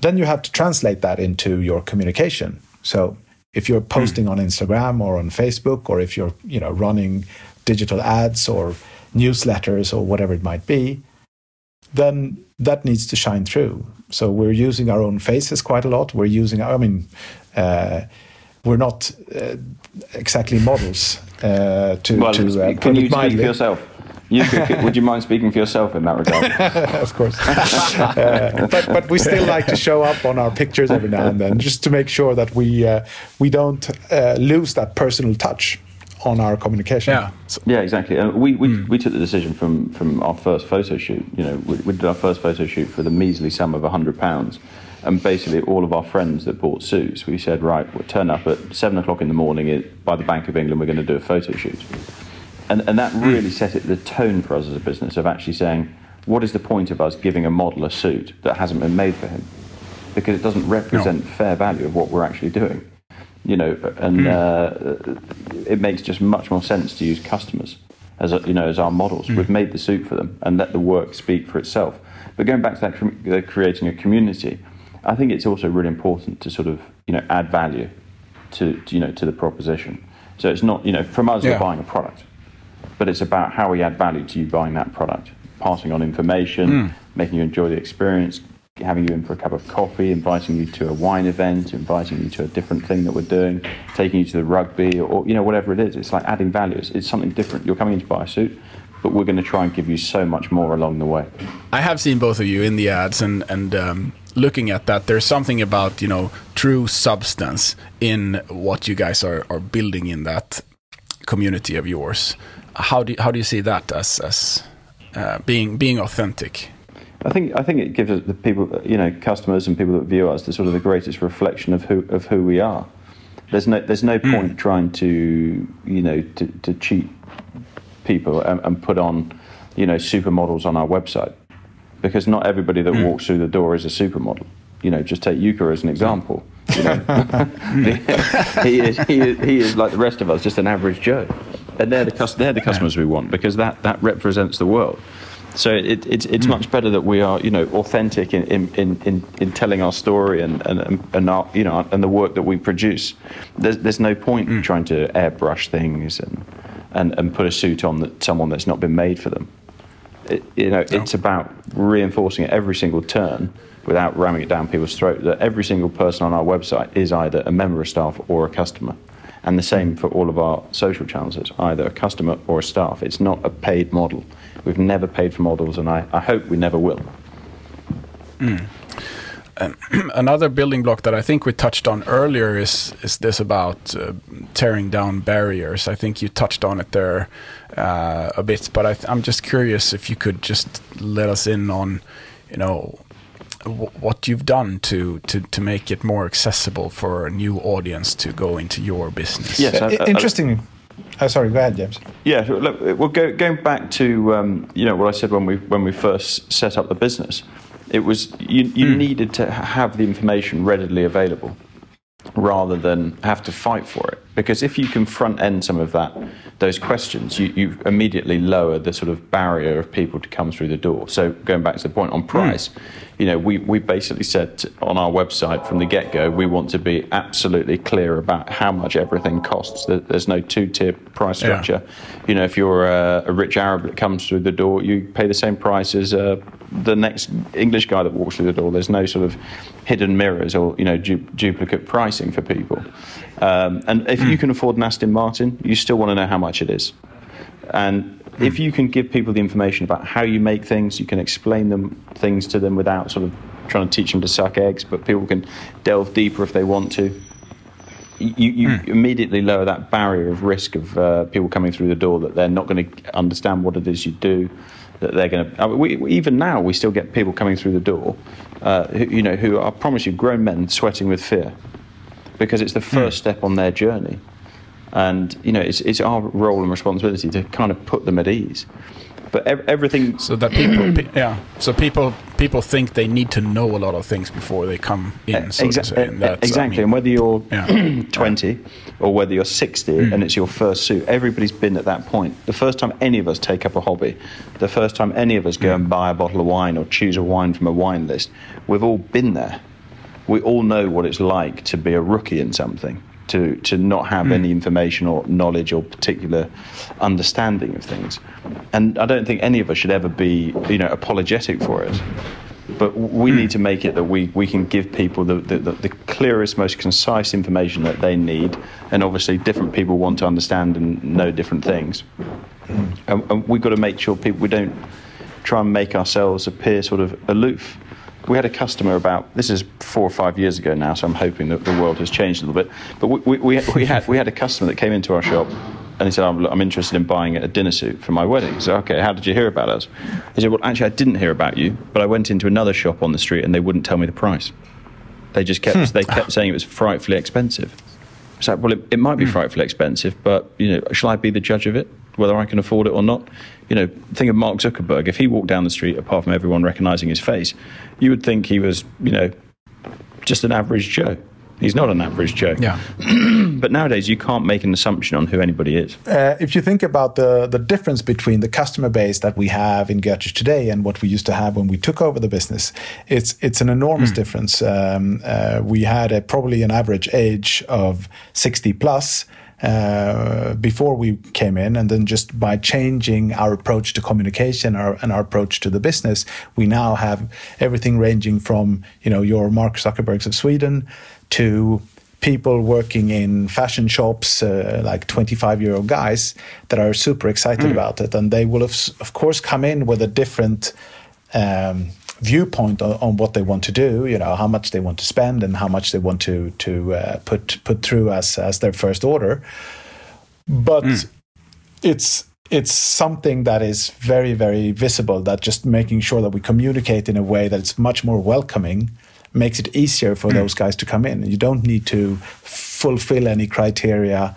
then you have to translate that into your communication. So if you're posting mm. on Instagram or on Facebook, or if you're you know running digital ads or newsletters or whatever it might be, then that needs to shine through. So we're using our own faces quite a lot. We're using, I mean, uh, we're not uh, exactly models uh, to. Well, to uh, can you speak for yourself? You could, would you mind speaking for yourself in that regard? of course. uh, but, but we still like to show up on our pictures every now and then, just to make sure that we uh, we don't uh, lose that personal touch on our communication. Yeah, yeah, exactly. And we we, mm. we took the decision from from our first photo shoot. You know, we, we did our first photo shoot for the measly sum of hundred pounds, and basically all of our friends that bought suits, we said, right, we'll turn up at seven o'clock in the morning by the Bank of England. We're going to do a photo shoot, and and that hmm. really set it the tone for us as a business of actually saying, what is the point of us giving a model a suit that hasn't been made for him? Because it doesn't represent no. fair value of what we're actually doing you know, and mm. uh, it makes just much more sense to use customers as a, you know as our models. Mm. We've made the suit for them and let the work speak for itself. But going back to that, creating a community, I think it's also really important to sort of you know add value to, to you know to the proposition. So it's not you know from us yeah. we're buying a product, but it's about how we add value to you buying that product, passing on information, mm. making you enjoy the experience, having you in for a cup of coffee, inviting you to a wine event, inviting you to a different thing that we're doing, taking you to the rugby, or you know whatever it is. It's like adding value. It's, it's something different. You're coming in to buy a suit, but we're going to try and give you so much more along the way. I have seen both of you in the ads, and and um, looking at that, there's something about you know true substance in what you guys are are building in that community of yours. How do you, how do you see that as as uh, being being authentic? I think I think it gives the people, you know, customers and people that view us the sort of the greatest reflection of who of who we are. There's no there's no mm. point trying to you know to, to cheat people and, and, put on you know supermodels on our website because not everybody that mm. walks through the door is a supermodel. You know, just take Jocke as an example. You know, he, is, he is he is like the rest of us, just an average Joe, and they're the they're the customers we want because that that represents the world. So it, it's it's mm. much better that we are you know authentic in in, in, in telling our story and and, and our, you know and the work that we produce. There's there's no point mm. trying to airbrush things and, and and put a suit on that someone that's not been made for them. It, you know, No. it's about reinforcing it every single turn without ramming it down people's throat. That every single person on our website is either a member of staff or a customer. And the same for all of our social channels. Either a customer or a staff. It's not a paid model. We've never paid for models, and I, I hope we never will. Another building block that I think we touched on earlier is is this about uh, tearing down barriers. I think you touched on it there uh, a bit, but I I'm just curious if you could just let us in on, you know, what you've done to, to to make it more accessible for a new audience to go into your business. Yes, I- I- I- interesting. Oh, sorry. Go ahead, James. Yeah, look, well, go, going back to um, you know what I said when we when we first set up the business, it was you, you needed to have the information readily available rather than have to fight for it. Because if you can front end some of that, those questions, you, you immediately lower the sort of barrier of people to come through the door. So going back to the point on price, you know, we, we basically said on our website from the get go, we want to be absolutely clear about how much everything costs. There- There's no two tier price Yeah. structure. You know, if you're a, a rich Arab that comes through the door, you pay the same price as uh, the next English guy that walks through the door. There's no sort of hidden mirrors or you know du- duplicate pricing for people. Um, and if you can afford an Aston Martin, you still want to know how much it is. And if you can give people the information about how you make things, you can explain them things to them without sort of trying to teach them to suck eggs, but people can delve deeper if they want to you, you immediately lower that barrier of risk of uh, people coming through the door that they're not going to understand what it is you do. That they're going to. I mean, we, we- even now, we still get people coming through the door, uh, who, you know, who I promise you, grown men sweating with fear, because it's the first step on their journey, and you know, it's it's our role and responsibility to kind of put them at ease. But ev- everything So that people, pe- yeah. So people people think they need to know a lot of things before they come in. Eh, so to Exa- say. And eh, I exactly. mean, and whether you're Yeah. 20 or whether you're 60 mm. and it's your first suit, everybody's been at that point. The first time any of us take up a hobby, the first time any of us go mm. and buy a bottle of wine or choose a wine from a wine list, we've all been there. We all know what it's like to be a rookie in something. To, to not have hmm. any information or knowledge or particular understanding of things, and I don't think any of us should ever be, you know, apologetic for it but we hmm. need to make it that we, we can give people the, the, the, clearest, most concise information that they need. And obviously, different people want to understand and know different things. Hmm. And, and we've got to make sure people we don't try and make ourselves appear sort of aloof. We had a customer about this is four or five years ago now, so I'm hoping that the world has changed a little bit. But we, we, we, we had we had a customer that came into our shop and he said, I'm, I'm interested in buying a dinner suit for my wedding. Said, okay, how did you hear about us? He said, well, actually, I didn't hear about you, but I went into another shop on the street and they wouldn't tell me the price. They just kept hmm. they kept saying it was frightfully expensive. It's like, well, it, it might be hmm. frightfully expensive, but you know, shall I be the judge of it, whether I can afford it or not? You know, think of Mark Zuckerberg. If he walked down the street, apart from everyone recognizing his face, you would think he was, you know, just an average Joe. He's not an average Joe. yeah. But nowadays, you can't make an assumption on who anybody is. Uh, if you think about the the difference between the customer base that we have in Götrich today and what we used to have when we took over the business, it's it's an enormous difference. Um, uh, we had a, probably an average age of sixty plus. Uh, before we came in, and then just by changing our approach to communication our, and our approach to the business, we now have everything ranging from you know your Mark Zuckerbergs of Sweden to people working in fashion shops, uh, like 25 year old guys that are super excited about it. And they will, have, of course, come in with a different um, viewpoint on, on what they want to do, you know, how much they want to spend and how much they want to, to uh, put, put through as, as their first order. But it's, it's something that is very, very visible that just making sure that we communicate in a way that it's much more welcoming makes it easier for those guys to come in. You don't need to fulfill any criteria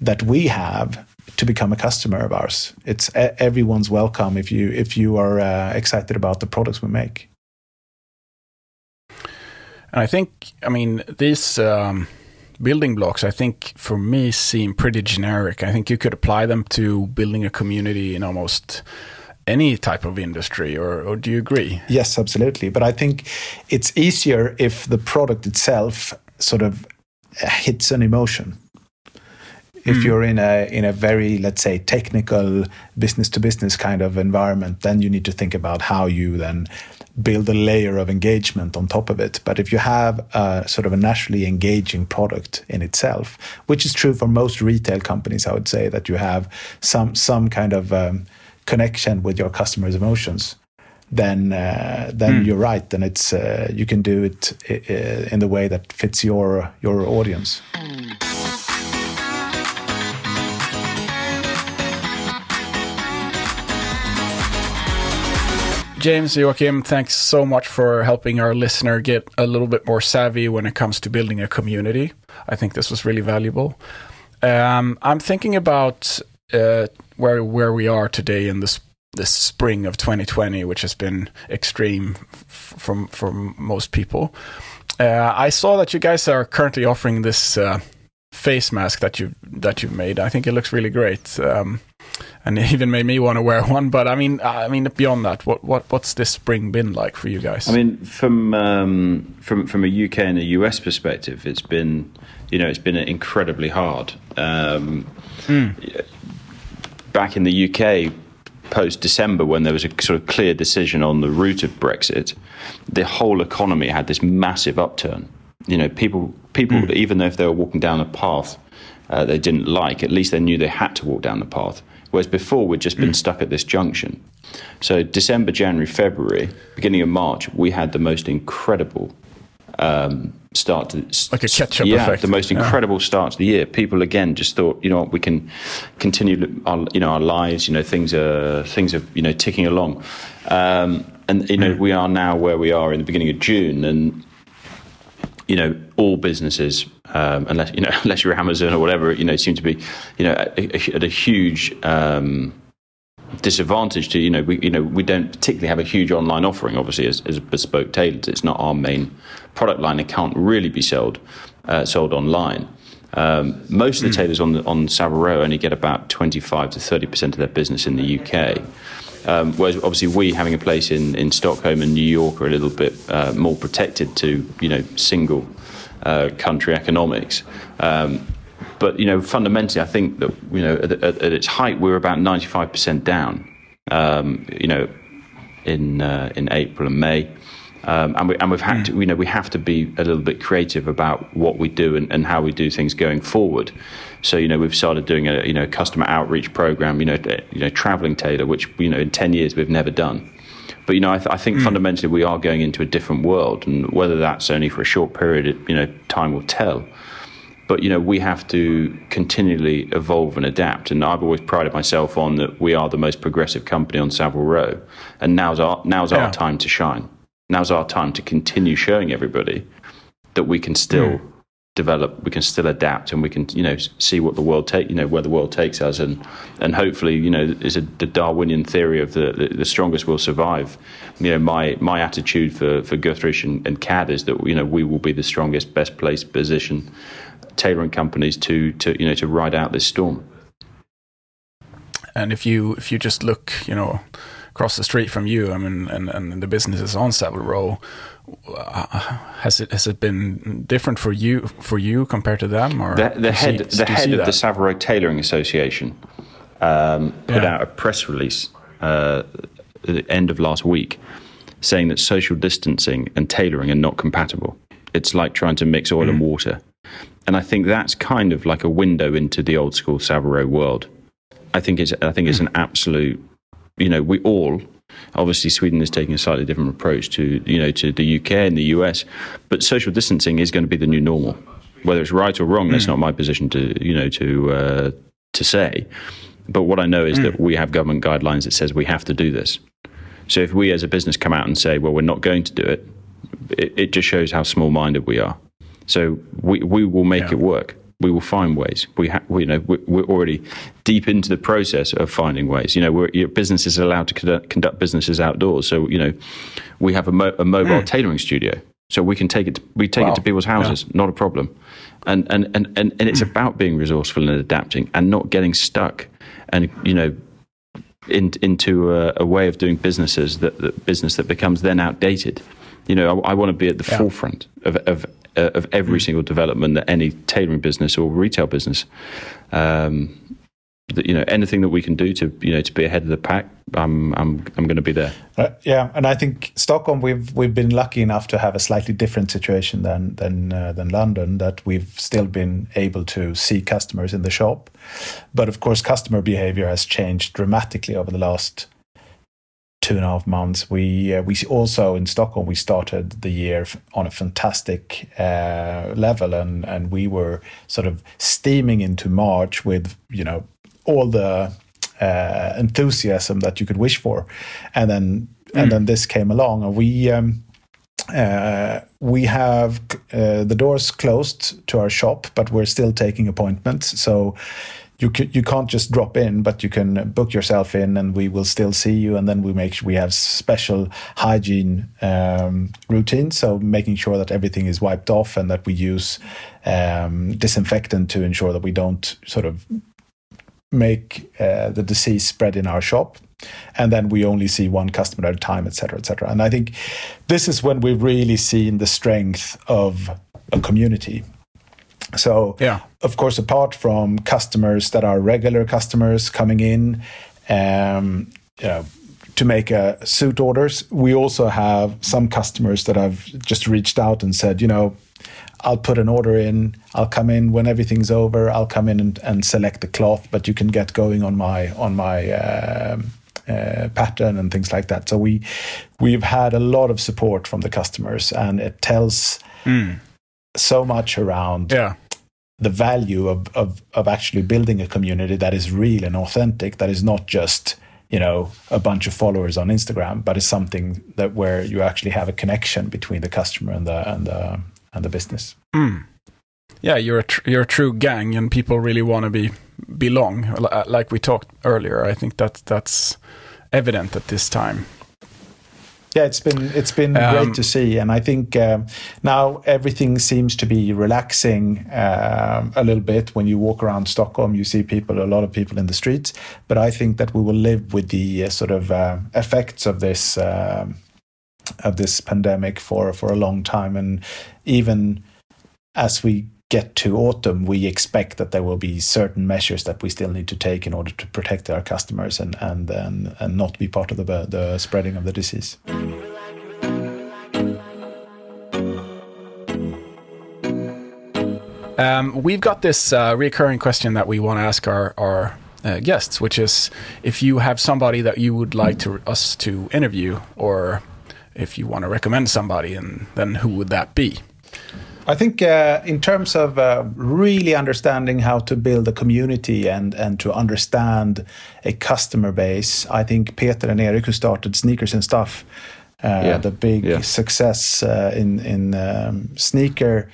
that we have to become a customer of ours. It's everyone's welcome if you if you are uh, excited about the products we make. And I think, I mean, these um, building blocks, I think for me seem pretty generic. I think you could apply them to building a community in almost any type of industry, or, or do you agree? Yes, absolutely. But I think it's easier if the product itself sort of uh, hits an emotion. If mm. you're in a in a very let's say technical business to business kind of environment, then you need to think about how you then build a layer of engagement on top of it. But if you have a sort of a naturally engaging product in itself, which is true for most retail companies, I would say that you have some some kind of um, connection with your customers' emotions. Then, uh, then mm. you're right. Then it's uh, you can do it uh, in the way that fits your your audience. James, Joachim, thanks so much for helping our listener get a little bit more savvy when it comes to building a community. I think this was really valuable. Um, I'm thinking about uh, where where we are today in this this spring of 2020, which has been extreme f- from from most people. Uh, I saw that you guys are currently offering this uh, face mask that you that you've made. I think it looks really great. Um, and it even made me want to wear one. But I mean, I mean, beyond that, what what what's this spring been like for you guys? I mean, from um, from from a UK and a US perspective, it's been you know it's been incredibly hard. Um, mm. Back in the UK, post December, when there was a sort of clear decision on the route of Brexit, the whole economy had this massive upturn. You know, people people mm. even though if they were walking down a path uh, they didn't like, at least they knew they had to walk down the path. Whereas before, we'd just been mm. stuck at this junction. So, December, January, February, beginning of March, we had the most incredible um, start to like a catch-up yeah, effect. the most incredible yeah. start to the year. People again just thought, you know, what, we can continue our, you know, our lives. You know, things are things are you know ticking along, um, and you know, mm. we are now where we are in the beginning of June, and you know, all businesses, um, unless you know, unless you're Amazon or whatever, you know, seem to be, you know, at a, at a huge um, disadvantage to, you know, we, you know, we don't particularly have a huge online offering. Obviously, as, as bespoke tailors, it's not our main product line. It can't really be sold uh, sold online. Um, most of the hmm. tailors on the, on Savile Row only get about 25 to 30 percent of their business in the UK. Um, whereas obviously we having a place in, in Stockholm and New York are a little bit uh, more protected to you know single uh, country economics. Um, but you know fundamentally, I think that you know at, at, at its height we were about ninety five percent down. Um, you know in uh, in April and May. Um, and, we, and we've had to, you know, we have to be a little bit creative about what we do and, and how we do things going forward. So, you know, we've started doing a, you know, customer outreach program, you know, you know, traveling tailor, which, you know, in 10 years we've never done. But, you know, I, th- I think mm. fundamentally we are going into a different world. And whether that's only for a short period, it, you know, time will tell. But, you know, we have to continually evolve and adapt. And I've always prided myself on that we are the most progressive company on Savile Row. And now's our, now's yeah. our time to shine. Now's our time to continue showing everybody that we can still mm develop, we can still adapt, and we can you know see what the world take you know where the world takes us, and and hopefully you know is a, the Darwinian theory of the, the, the strongest will survive. You know my my attitude for for Götrich and, and CAD is that you know we will be the strongest, best placed position tailoring companies to to you know to ride out this storm. And if you if you just look you know across the street from you, I mean, and, and the businesses on Savile Row, has it has it been different for you for you compared to them? Or the, the head see, the head of that? the Row Tailoring Association um, put yeah. out a press release uh, at the end of last week saying that social distancing and tailoring are not compatible. It's like trying to mix oil mm. and water. And I think that's kind of like a window into the old school Row world. I think it's I think it's mm. an absolute you know, we all obviously Sweden is taking a slightly different approach to you know to the UK and the US, but social distancing is going to be the new normal. Whether it's right or wrong, mm. that's not my position to you know to uh, to say. But what I know is mm. that we have government guidelines that says we have to do this. So if we as a business come out and say, well, we're not going to do it, it, it just shows how small-minded we are. So we we will make yeah. it work we will find ways. We, ha- we you know, we're already deep into the process of finding ways. You know, we're, your business is allowed to conduct, conduct, businesses outdoors. So, you know, we have a, mo- a mobile mm. tailoring studio. So we can take it. To, we take wow. it to people's houses, yeah. not a problem. And and and and, and it's mm. about being resourceful and adapting, and not getting stuck, and you know, in, into a, a, way of doing businesses that, that business that becomes then outdated. You know, I, I want to be at the yeah. forefront of, of uh, of every single development that any tailoring business or retail business. Um, that, you know anything that we can do to you know to be ahead of the pack i'm i'm i'm going to be there uh, yeah and i think stockholm we've we've been lucky enough to have a slightly different situation than than uh, than london that we've still been able to see customers in the shop but of course customer behavior has changed dramatically over the last two and a half months. We uh, we also in Stockholm we started the year on a fantastic uh, level, and and we were sort of steaming into March with you know all the uh, enthusiasm that you could wish for, and then mm. and then this came along, and we. Um, uh, we have uh, the doors closed to our shop, but we're still taking appointments. So you you can't just drop in, but you can book yourself in, and we will still see you. And then we make sure we have special hygiene um, routines, so making sure that everything is wiped off and that we use um, disinfectant to ensure that we don't sort of make uh, the disease spread in our shop. And then we only see one customer at a time etc etc and i think this is when we've really seen the strength of a community. So yeah of course apart from customers that are regular customers coming in um, you know, to make uh, suit orders we also have some customers that have just reached out and said you know I'll put an order in. I'll come in when everything's over. I'll come in and, and select the cloth, but you can get going on my on my uh, uh, pattern and things like that. So we we've had a lot of support from the customers, and it tells mm. so much around yeah. The value of, of of actually building a community that is real and authentic. That is not just you know a bunch of followers on Instagram, but is something that where you actually have a connection between the customer and the and the and the business. Mm. Yeah, you're a tr- you're a true gang, and people really want to be belong. Uh, like we talked earlier, I think that that's evident at this time. Yeah, it's been it's been um, great to see, and I think um, now everything seems to be relaxing um, a little bit. When you walk around Stockholm, you see people, a lot of people in the streets. But I think that we will live with the uh, sort of uh, effects of this um, of this pandemic for for a long time, and even as we get to autumn, we expect that there will be certain measures that we still need to take in order to protect our customers and and and, and not be part of the the spreading of the disease. Um, we've got this uh, recurring question that we want to ask our, our uh, guests, which is if you have somebody that you would like to, us to interview or if you want to recommend somebody, and then who would that be? I think uh, in terms of uh, really understanding how to build a community and and to understand a customer base, I think Peter and Eric, who started Sneakers and Stuff, uh, yeah. the big yeah. success uh, in in um, sneaker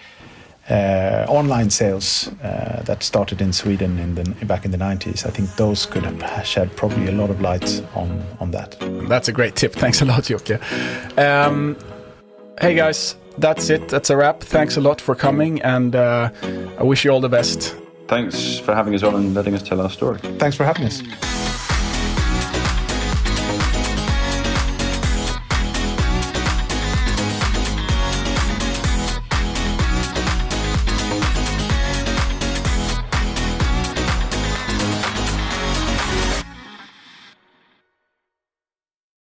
uh, online sales uh, that started in Sweden in the, back in the 90s. I think those could have shed probably a lot of light on, on that. That's a great tip. Thanks a lot, Jocke. Um, hey guys, that's it. That's a wrap. Thanks a lot for coming, and uh, I wish you all the best. Thanks for having us on and letting us tell our story. Thanks for having us.